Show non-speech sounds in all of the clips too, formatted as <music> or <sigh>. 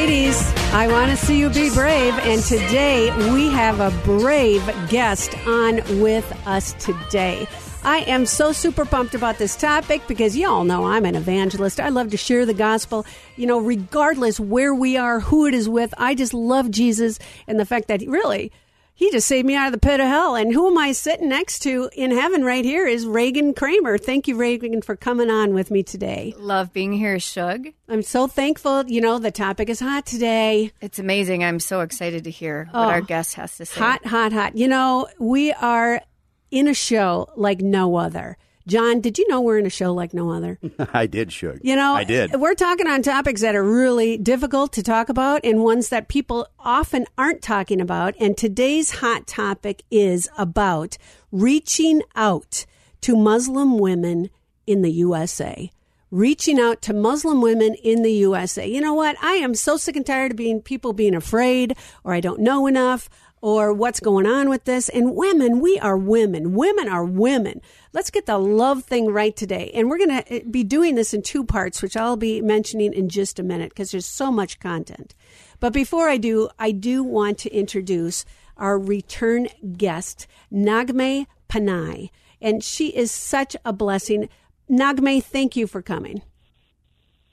ladies, I want to see you be brave. And today we have a brave guest on with us today. I am so super pumped about this topic because y'all know I'm an evangelist. I love to share the gospel, you know, regardless where we are, who it is with. I just love Jesus and the fact that he really, he just saved me out of the pit of hell. And who am I sitting next to in heaven right here is Reagan Kramer. Thank you, Reagan, for coming on with me today. Love being here, Shug. I'm so thankful. You know, the topic is hot today. It's amazing. I'm so excited to hear what oh, our guest has to say. Hot, hot, hot. You know, we are in a show like no other. John, did you know we're in a show like no other? <laughs> I did, Shug. You know, I did. We're talking on topics that are really difficult to talk about and ones that people often aren't talking about. And today's hot topic is about reaching out to Muslim women in the USA. Reaching out to Muslim women in the USA. You know what? I am so sick and tired of being people being afraid or I don't know enough or what's going on with this. And women, we are women. Women are women. Let's get the love thing right today. And we're going to eh, be doing this in two parts, which I'll be mentioning in just a minute because there's so much content. But before I do, I do want to introduce our return guest, Naghmeh Panahi. And she is such a blessing. Naghmeh, thank you for coming.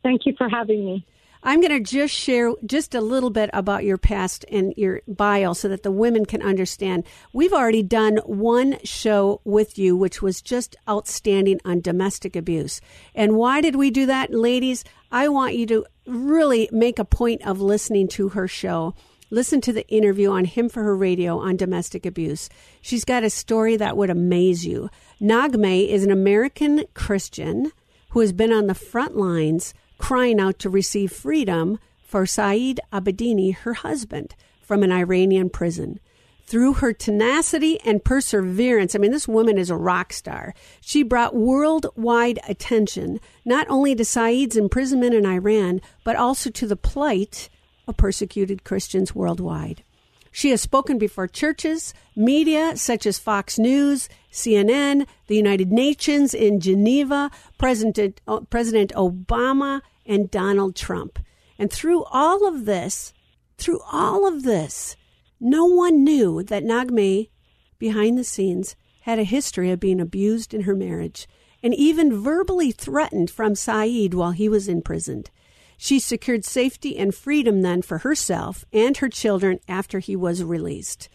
Thank you for having me. I'm going to just share just a little bit about your past and your bio so that the women can understand. We've already done one show with you, which was just outstanding on domestic abuse. And why did we do that, ladies? I want you to really make a point of listening to her show. Listen to the interview on Him for Her Radio on domestic abuse. She's got a story that would amaze you. Naghmeh is an American Christian who has been on the front lines crying out to receive freedom for Saeed Abedini, her husband, from an Iranian prison. Through her tenacity and perseverance, I mean, this woman is a rock star. She brought worldwide attention not only to Saeed's imprisonment in Iran, but also to the plight of persecuted Christians worldwide. She has spoken before churches, media such as Fox News, CNN, the United Nations in Geneva, President, uh, President Obama, and Donald Trump. And through all of this, through all of this, no one knew that Naghmeh, behind the scenes, had a history of being abused in her marriage and even verbally threatened from Saeed while he was imprisoned. She secured safety and freedom then for herself and her children after he was released.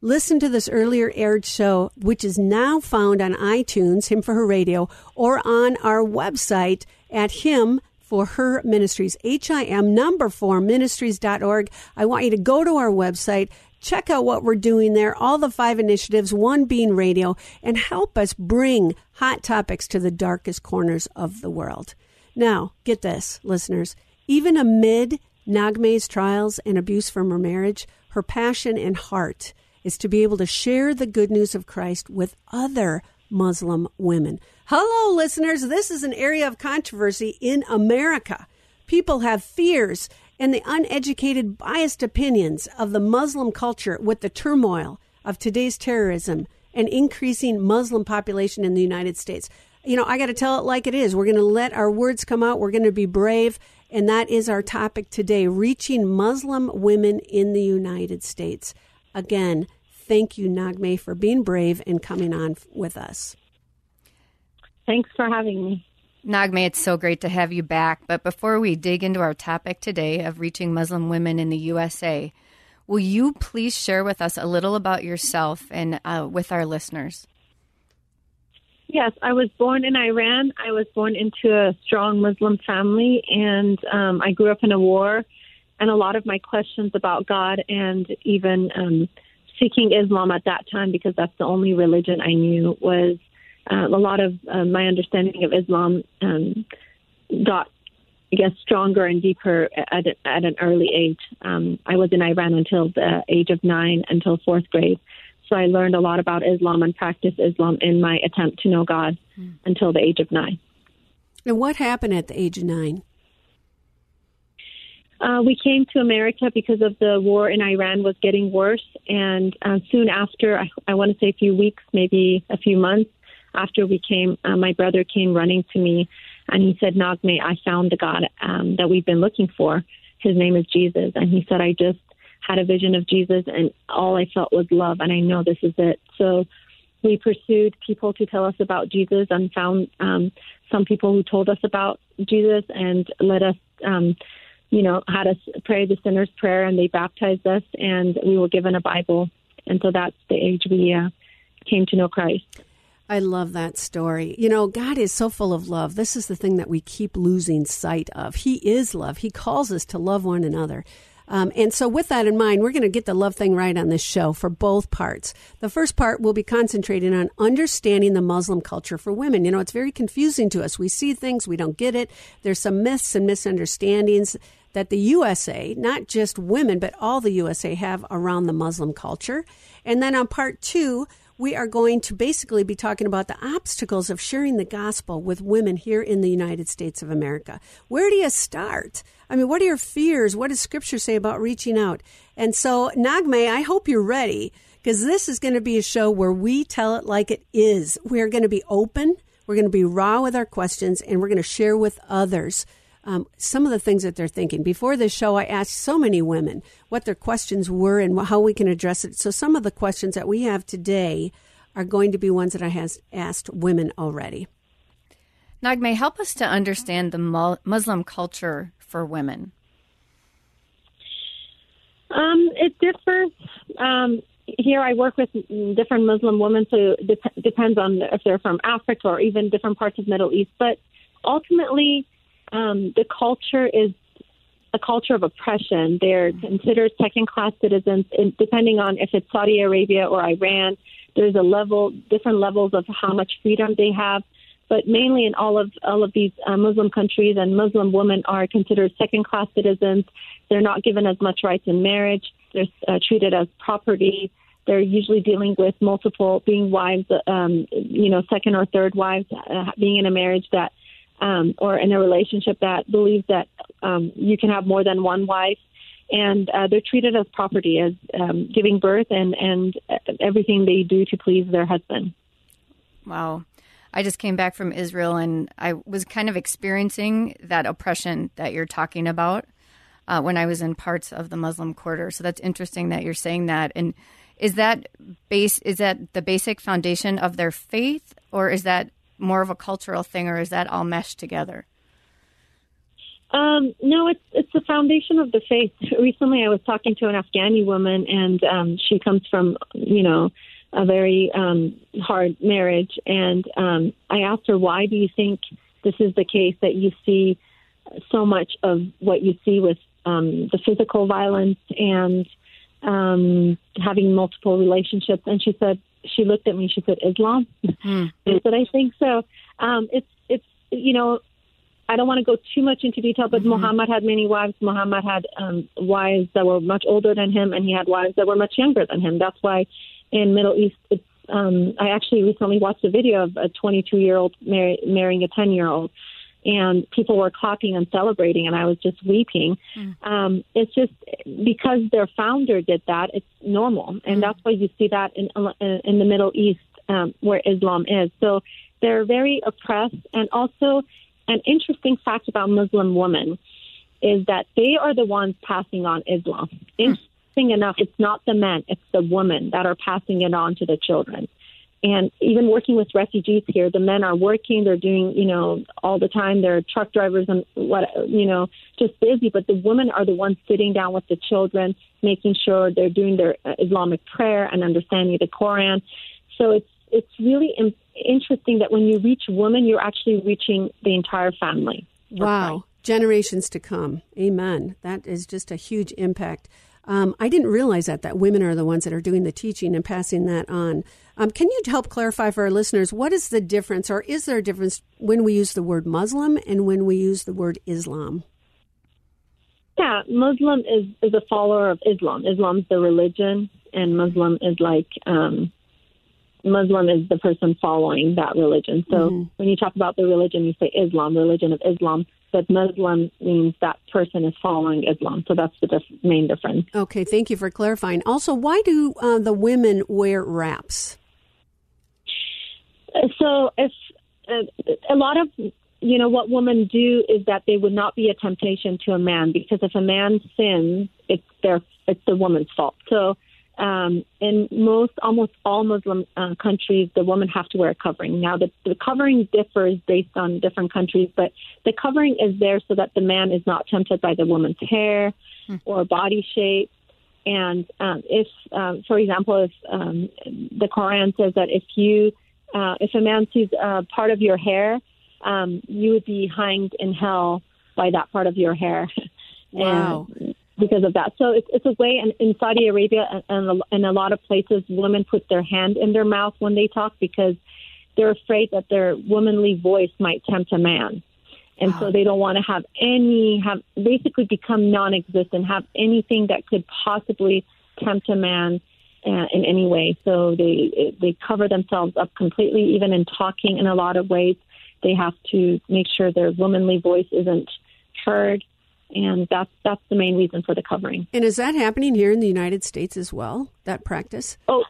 Listen to this earlier aired show, which is now found on iTunes, Him for Her Radio, or on our website at Him for Her Ministries, H-I-M number four ministries.org. I want you to go to our website, check out what we're doing there, all the five initiatives, one being radio, and help us bring hot topics to the darkest corners of the world. Now, get this, listeners. Even amid Naghmeh's trials and abuse from her marriage, her passion and heart is to be able to share the good news of Christ with other Muslim women. Hello, listeners. This is an area of controversy in America. People have fears and the uneducated, biased opinions of the Muslim culture with the turmoil of today's terrorism and increasing Muslim population in the United States. You know, I got to tell it like it is. We're going to let our words come out. We're going to be brave. And that is our topic today reaching Muslim women in the United States. Again, thank you, Naghmeh, for being brave and coming on with us. Thanks for having me. Naghmeh, it's so great to have you back. But before we dig into our topic today of reaching Muslim women in the USA, will you please share with us a little about yourself and uh, with our listeners? Yes, I was born in Iran. I was born into a strong Muslim family, and um, I grew up in a war. And a lot of my questions about God and even um, seeking Islam at that time, because that's the only religion I knew, was uh, a lot of uh, my understanding of Islam um, got, I guess, stronger and deeper at, at an early age. Um, I was in Iran until the age of nine, until fourth grade. So I learned a lot about Islam and practiced Islam in my attempt to know God until the age of nine. And what happened at the age of nine? Uh, we came to America because of the war in Iran was getting worse, and uh, soon after, I, I want to say a few weeks, maybe a few months after we came, uh, my brother came running to me, and he said, "Naghmeh, I found the God um, that we've been looking for. His name is Jesus." And he said, "I just had a vision of Jesus, and all I felt was love, and I know this is it." So we pursued people to tell us about Jesus and found um, some people who told us about Jesus and let us, um, you know, had us pray the sinner's prayer and they baptized us and we were given a Bible. And so that's the age we uh, came to know Christ. I love that story. You know, God is so full of love. This is the thing that we keep losing sight of. He is love. He calls us to love one another. Um, and so, with that in mind, we're going to get the love thing right on this show for both parts. The first part will be concentrating on understanding the Muslim culture for women. You know, it's very confusing to us. We see things, we don't get it. There's some myths and misunderstandings that the USA, not just women, but all the USA have around the Muslim culture. And then on part two, we are going to basically be talking about the obstacles of sharing the gospel with women here in the United States of America. Where do you start? I mean, what are your fears? What does Scripture say about reaching out? And so, Naghmeh, I hope you're ready because this is going to be a show where we tell it like it is. We're going to be open, we're going to be raw with our questions, and we're going to share with others um, some of the things that they're thinking. Before this show, I asked so many women what their questions were and how we can address it. So, some of the questions that we have today are going to be ones that I has asked women already. Naghmeh, help us to understand the Muslim culture for women. Um, it differs. Um, here, I work with different Muslim women, so it dep- depends on if they're from Africa or even different parts of Middle East. But ultimately, um, the culture is a culture of oppression. They're considered second-class citizens, and depending on if it's Saudi Arabia or Iran. There's a level, different levels of how much freedom they have. But mainly in all of all of these uh, Muslim countries, and Muslim women are considered second-class citizens. They're not given as much rights in marriage. They're uh, treated as property. They're usually dealing with multiple, being wives, um, you know, second or third wives, uh, being in a marriage that um, or in a relationship that believes that um, you can have more than one wife, and uh, they're treated as property, as um, giving birth and and everything they do to please their husband. Wow. I just came back from Israel and I was kind of experiencing that oppression that you're talking about uh, when I was in parts of the Muslim quarter. So that's interesting that you're saying that. And is that base is that the basic foundation of their faith, or is that more of a cultural thing, or is that all meshed together? Um, no, it's it's the foundation of the faith. <laughs> Recently, I was talking to an Afghani woman, and um, she comes from you know a very um, hard marriage, and um, I asked her, "Why do you think this is the case that you see so much of what you see with um, the physical violence and um, having multiple relationships?" And she said, she looked at me. She said, "Islam." Mm. I said, "I think so." Um, it's it's you know I don't want to go too much into detail, but Muhammad had many wives. Muhammad had um, wives that were much older than him, and he had wives that were much younger than him. That's why in Middle East, it's, um, I actually recently watched a video of a 22 year old marry, marrying a 10 year old, and people were clapping and celebrating, and I was just weeping. Um, it's just because their founder did that, it's normal, and that's why you see that in in the Middle East um, where Islam is. So they're very oppressed, and also an interesting fact about Muslim women is that they are the ones passing on Islam. Interesting enough, it's not the men, it's the women that are passing it on to the children. And even working with refugees here, the men are working, they're doing, you know, all the time, they're truck drivers and what, you know, just busy, but the women are the ones sitting down with the children, making sure they're doing their uh, Islamic prayer and understanding the Quran. So it's, it's really im- interesting that when you reach women, you're actually reaching the entire family. Wow. Generations to come. Amen. That is just a huge impact. Um, I didn't realize that, that women are the ones that are doing the teaching and passing that on. Um, can you help clarify for our listeners what is the difference, or is there a difference when we use the word Muslim and when we use the word Islam? Yeah, Muslim is is a follower of Islam. Islam's the religion, and Muslim is like um, Muslim is the person following that religion. So when you talk about the religion, you say Islam, religion of Islam. But Muslim means that person is following Islam. So that's the dif- main difference. Okay, thank you for clarifying. Also, why do uh, the women wear wraps? So if uh, a lot of you know what women do is that they would not be a temptation to a man because if a man sins, it's their it's the woman's fault. So um, in most almost all Muslim uh, countries, the woman have to wear a covering. Now the, the covering differs based on different countries, but the covering is there so that the man is not tempted by the woman's hair or body shape. And um, if, um, for example, if um, the Quran says that if you, uh, if a man sees uh, part of your hair, um, you would be hanged in hell by that part of your hair. <laughs> Wow. and because of that, so it's, it's a way. And in Saudi Arabia and, and in a lot of places, women put their hand in their mouth when they talk because they're afraid that their womanly voice might tempt a man. And so they don't want to have any have basically become non-existent have anything that could possibly tempt a man uh, in any way. So they they cover themselves up completely even in talking in a lot of ways. They have to make sure their womanly voice isn't heard and that's that's the main reason for the covering And is that happening here in the United States as well, that practice? Oh,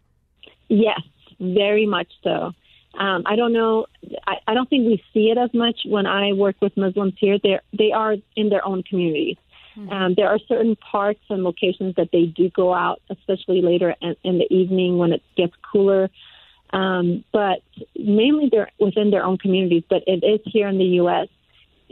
yes, very much so. Um, I don't know. I, I don't think we see it as much when I work with Muslims here. They they are in their own communities. Um, there are certain parks and locations that they do go out, especially later in, in the evening when it gets cooler. Um, but mainly they're within their own communities. But it is here in the U.S.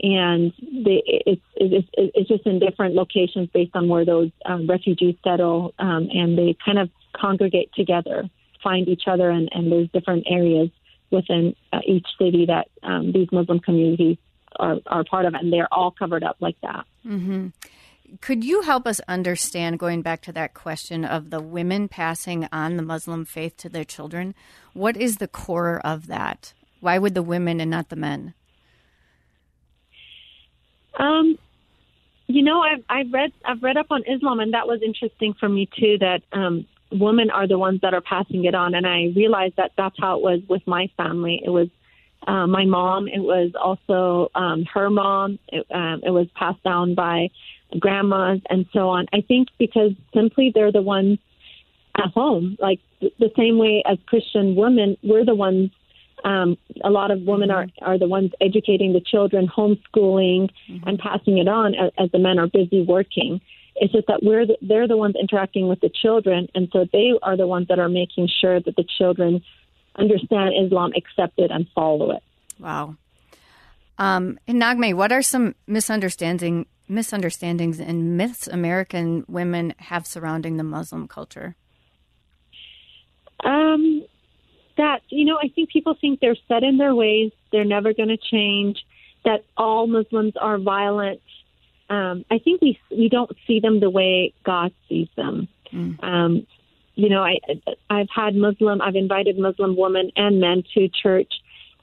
and they, it's, it's it's just in different locations based on where those um, refugees settle, um, and they kind of congregate together, find each other, and, and there's different areas within uh, each city that um, these Muslim communities are, are part of, and they're all covered up like that. Could you help us understand, going back to that question of the women passing on the Muslim faith to their children, what is the core of that? Why would the women and not the men? Um, you know, I've I've read I've read up on Islam, and that was interesting for me too. That um, women are the ones that are passing it on, and I realized that that's how it was with my family. It was uh, my mom. It was also um, her mom. It, um, it was passed down by grandmas and so on. I think because simply they're the ones at home, like th- the same way as Christian women, we're the ones. Um, a lot of women are, are the ones educating the children, homeschooling, and passing it on as, as the men are busy working. It's just that we're the, they're the ones interacting with the children, and so they are the ones that are making sure that the children understand Islam, accept it, and follow it. Wow. Um, and Naghmeh, what are some misunderstanding misunderstandings and myths American women have surrounding the Muslim culture? Um, that you know, I think people think they're set in their ways; they're never going to change. That all Muslims are violent. Um, I think we we don't see them the way God sees them. Um, you know, I I've had Muslim, I've invited Muslim women and men to church,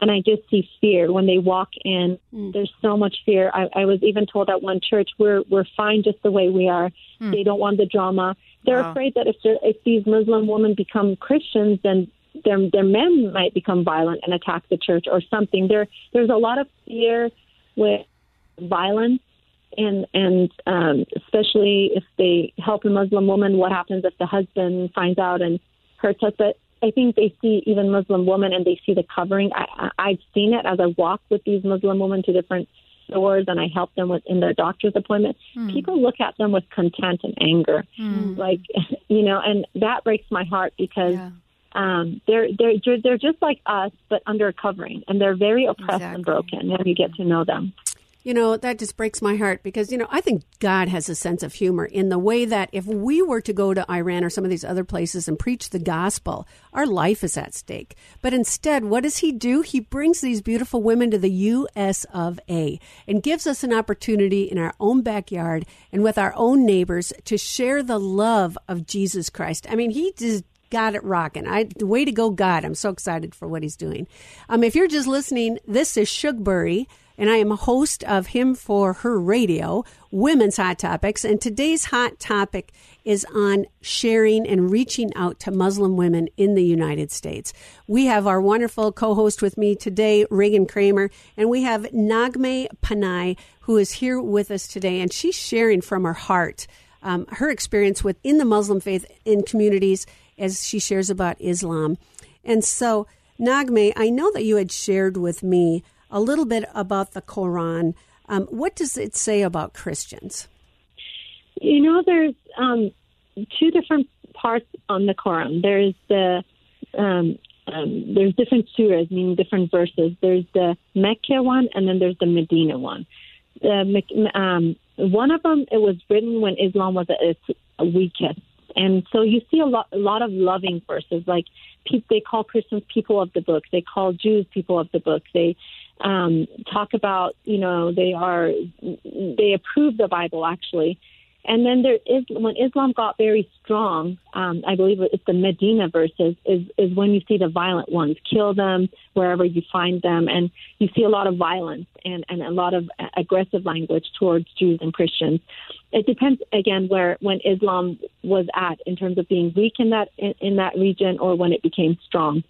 and I just see fear when they walk in. There's so much fear. I, I was even told at one church, we're we're fine just the way we are. They don't want the drama. They're Wow. afraid that if they're, if these Muslim women become Christians, then their their men might become violent and attack the church or something. There there's a lot of fear with violence and and um, especially if they help a Muslim woman, what happens if the husband finds out and hurts us? But I think they see even Muslim women and they see the covering. I, I, I've seen it as I walk with these Muslim women to different stores and I help them with in their doctor's appointment. People look at them with contempt and anger, like <laughs> you know, and that breaks my heart because. Yeah. Um, they're they're they're- they're just like us, but under a covering, and they're very oppressed and broken when you get to know them. You know, that just breaks my heart because, you know, I think God has a sense of humor in the way that if we were to go to Iran or some of these other places and preach the gospel, our life is at stake. But instead, what does he do? He brings these beautiful women to the US of A and gives us an opportunity in our own backyard and with our own neighbors to share the love of Jesus Christ. I mean, he just got it rocking. I way to go, God! I'm so excited for what He's doing. Um, if you're just listening, this is Shug Bury, and I am a host of Him for Her Radio, Women's Hot Topics, and today's hot topic is on sharing and reaching out to Muslim women in the United States. We have our wonderful co-host with me today, Reagan Kramer, and we have Naghmeh Panahi, who is here with us today, and she's sharing from her heart. Um, her experience within the Muslim faith in communities as she shares about Islam. And so, Naghmeh, I know that you had shared with me a little bit about the Quran. Um, what does it say about Christians? You know, there's um, two different parts on the Quran. There's the um, um, there's different surahs, meaning different verses. There's the Mecca one, and then there's the Medina one. The um, one of them it was written when Islam was at its weakest, and so you see a lot a lot of loving verses like pe- they call Christians people of the book, they call Jews people of the book, they um, talk about you know they are they approve the Bible actually. And then there is when Islam got very strong, um, I believe it's the Medina verses is is when you see the violent ones kill them wherever you find them, and you see a lot of violence and and a lot of aggressive language towards Jews and Christians. It depends again where when Islam was at in terms of being weak in that in, in that region or when it became strong.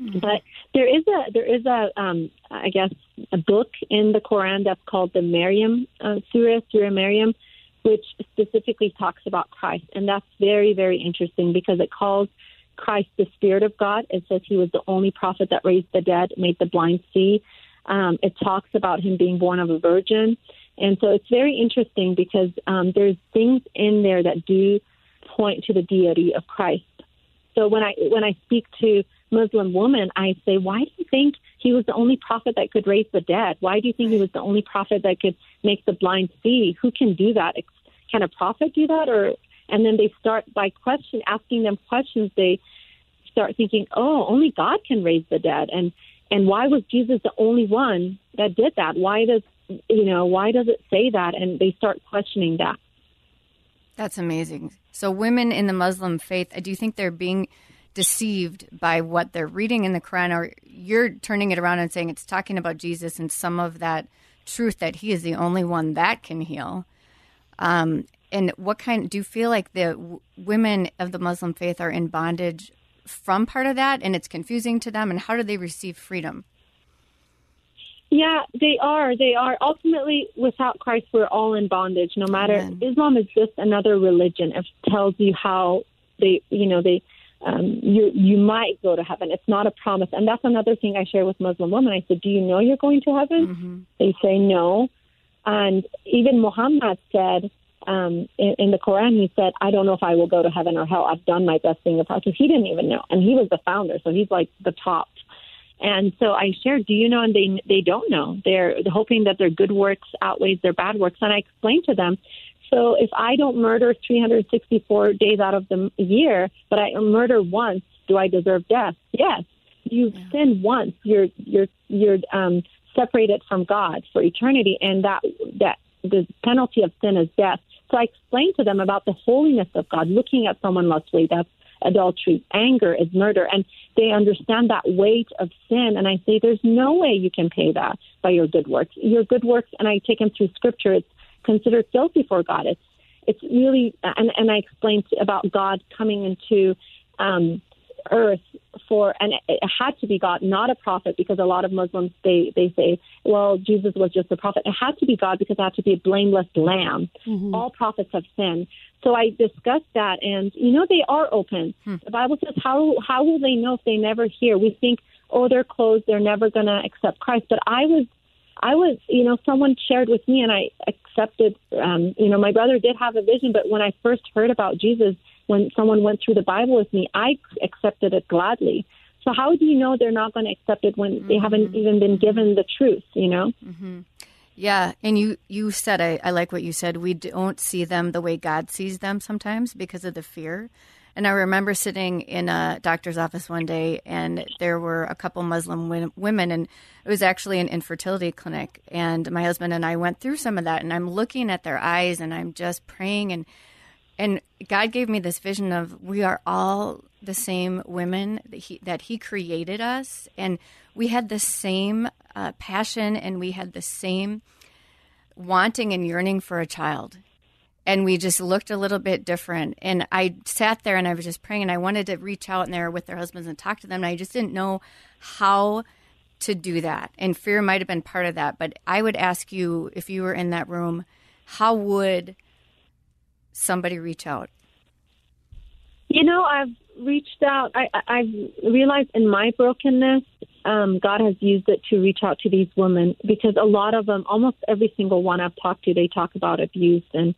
But there is a there is a um, I guess a book in the Quran that's called the Maryam uh, Surah Surah Maryam, which specifically talks about Christ, and that's very very interesting because it calls Christ the Spirit of God. It says he was the only prophet that raised the dead, made the blind see. Um, it talks about him being born of a virgin, and so it's very interesting because um, there's things in there that do point to the deity of Christ. So when I when I speak to Muslim women, I say, why do you think he was the only prophet that could raise the dead? Why do you think he was the only prophet that could make the blind see? Who can do that? Can a prophet do that? Or and then they start by question asking them questions. They start thinking, oh, only God can raise the dead, and and why was Jesus the only one that did that? Why does you know why does it say that? And they start questioning that. That's amazing. So, women in the Muslim faith, do you think they're being deceived by what they're reading in the Quran, or you're turning it around and saying it's talking about Jesus and some of that truth that he is the only one that can heal? Um, and what kind do you feel like the w- women of the Muslim faith are in bondage from part of that, and it's confusing to them? And how do they receive freedom? Yeah, they are. They are. Ultimately, without Christ, we're all in bondage. No matter Amen. Islam is just another religion. It tells you how they, you know, they, um, you you might go to heaven. It's not a promise, and that's another thing I share with Muslim women. I said, "Do you know you're going to heaven?" They say no, and even Muhammad said um, in, in the Quran, he said, "I don't know if I will go to heaven or hell. I've done my best being a prophet. he didn't even know, and he was the founder, so he's like the top. And so I shared, do you know? And they they don't know. They're hoping that their good works outweighs their bad works. And I explained to them, so if I don't murder 364 days out of the year, but I murder once, do I deserve death? Yes. You've sinned once. You're you're you're um, separated from God for eternity, and that that the penalty of sin is death. So I explained to them about the holiness of God. Looking at someone lustfully, that's adultery. Anger is murder. And they understand that weight of sin. And I say, there's no way you can pay that by your good works. Your good works, and I take them through scripture, it's considered filthy for God. It's, it's really, and, and I explained about God coming into um, earth for, and it had to be God, not a prophet, because a lot of Muslims, they, they say, well, Jesus was just a prophet. It had to be God because it had to be a blameless lamb. All prophets have sinned. So I discussed that, and you know they are open. The Bible says, "How how will they know if they never hear?" We think, "Oh, they're closed; they're never going to accept Christ." But I was, I was, you know, someone shared with me, and I accepted. Um, you know, my brother did have a vision, but when I first heard about Jesus, when someone went through the Bible with me, I accepted it gladly. So how do you know they're not going to accept it when they haven't even been given the truth? You know. mhm Yeah, and you you said I, I like what you said. We don't see them the way God sees them sometimes because of the fear. And I remember sitting in a doctor's office one day, and there were a couple Muslim women, and it was actually an infertility clinic. And my husband and I went through some of that, and I'm looking at their eyes, and I'm just praying, and and God gave me this vision of we are all the same women that He that He created us, and we had the same uh, passion, and we had the same wanting and yearning for a child and we just looked a little bit different. And I sat there and I was just praying, and I wanted to reach out in there with their husbands and talk to them. And I just didn't know how to do that. And fear might have been part of that. But I would ask you if you were in that room, how would somebody reach out? You know, I've reached out. I, I've realized in my brokenness, um, God has used it to reach out to these women because a lot of them, almost every single one I've talked to, they talk about abuse and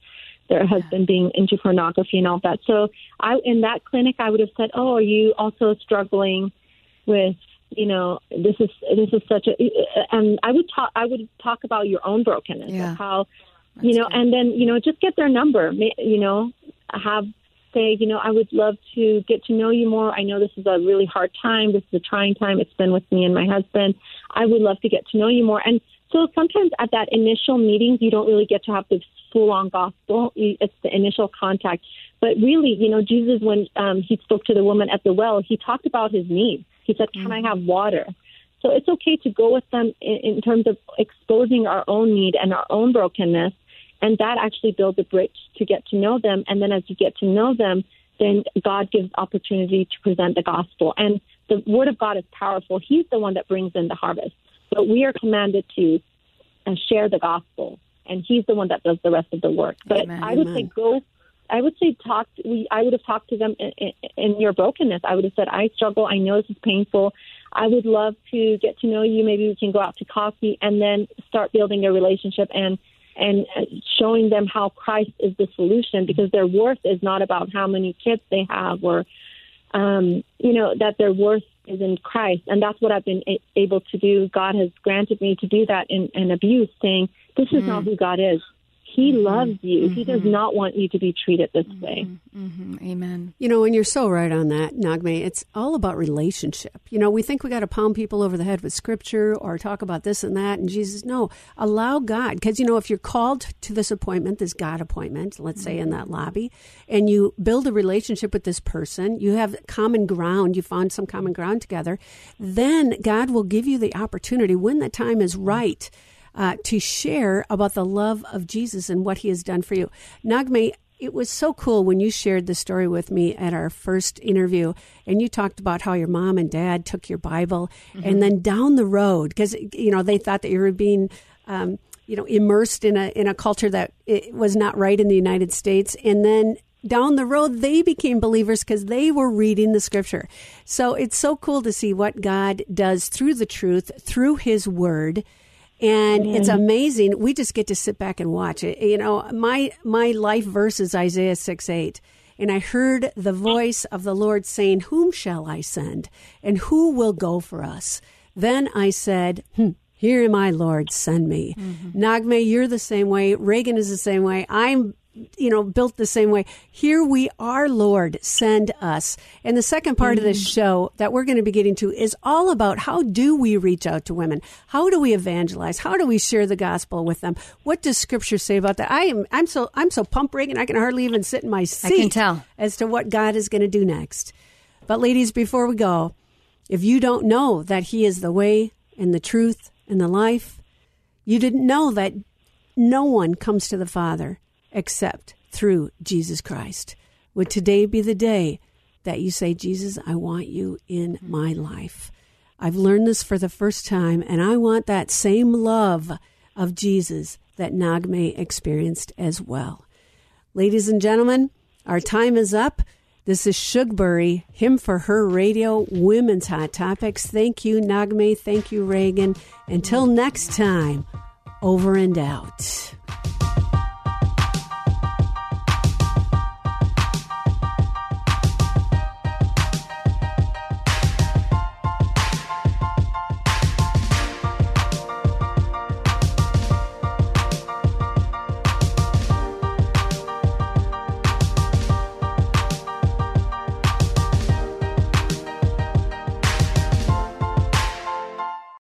their husband being into pornography and all that. So, I in that clinic, I would have said, "Oh, are you also struggling with?" You know, this is this is such a, and I would talk. I would talk about your own brokenness, Yeah. of how, you know, and then you know, just get their number. You know, have say, you know, I would love to get to know you more. I know this is a really hard time. This is a trying time. It's been with me and my husband. I would love to get to know you more. And so sometimes at that initial meeting, you don't really get to have the full on gospel. It's the initial contact. But really, you know, Jesus, when um, he spoke to the woman at the well, he talked about his need. He said, Can I have water? So it's okay to go with them in, in terms of exposing our own need and our own brokenness. And that actually builds a bridge to get to know them. And then as you get to know them, then God gives opportunity to present the gospel. And the word of God is powerful. He's the one that brings in the harvest. But we are commanded to uh, share the gospel. And he's the one that does the rest of the work. But Amen. I would say go I would say talk. We, I would have talked to them in, in, in your brokenness. I would have said, "I struggle. I know this is painful. I would love to get to know you. Maybe we can go out to coffee and then start building a relationship and and showing them how Christ is the solution because their worth is not about how many kids they have or um, you know that their worth is in Christ, and that's what I've been a- able to do. God has granted me to do that in, in abuse, saying this is not who God is. He loves you. He does mm-hmm. not want you to be treated this way. hmm Amen. You know, and you're so right on that, Naghmeh. It's all about relationship. You know, we think we got to pound people over the head with scripture or talk about this and that. And Jesus, no, allow God. Because, you know, if you're called to this appointment, this God appointment, let's say in that mm-hmm. lobby, and you build a relationship with this person, you have common ground, you found some common ground together, then God will give you the opportunity when the time is right uh, to share about the love of Jesus and what he has done for you. Naghmeh, it was so cool when you shared the story with me at our first interview and you talked about how your mom and dad took your Bible and then down the road, because, you know, they thought that you were being. Um, you know, immersed in a in a culture that it was not right in the United States, and then down the road they became believers because they were reading the scripture. So it's so cool to see what God does through the truth, through His Word, and it's amazing. We just get to sit back and watch it. You know, my my life verse is Isaiah six eight. And I heard the voice of the Lord saying, Whom shall I send? And who will go for us? Then I said, hmm, Here am I, Lord, send me. Naghmeh, you're the same way. Reagan is the same way. I'm you know, built the same way. Here we are, Lord, send us. And the second part of this mm-hmm. show that we're going to be getting to is all about how do we reach out to women? How do we evangelize? How do we share the gospel with them? What does scripture say about that? I am I'm so I'm so pumped Reagan, I can hardly even sit in my seat I can tell. as to what God is going to do next. But ladies, before we go, if you don't know that he is the way and the truth and the life, you didn't know that no one comes to the Father except through Jesus Christ. Would today be the day that you say, Jesus, I want you in my life? I've learned this for the first time, and I want that same love of Jesus that Naghmeh experienced as well. Ladies and gentlemen, our time is up. This is Shug Bury, Him for Her Radio, Women's Hot Topics. Thank you, Nagme. Thank you, Reagan. Until next time, over and out.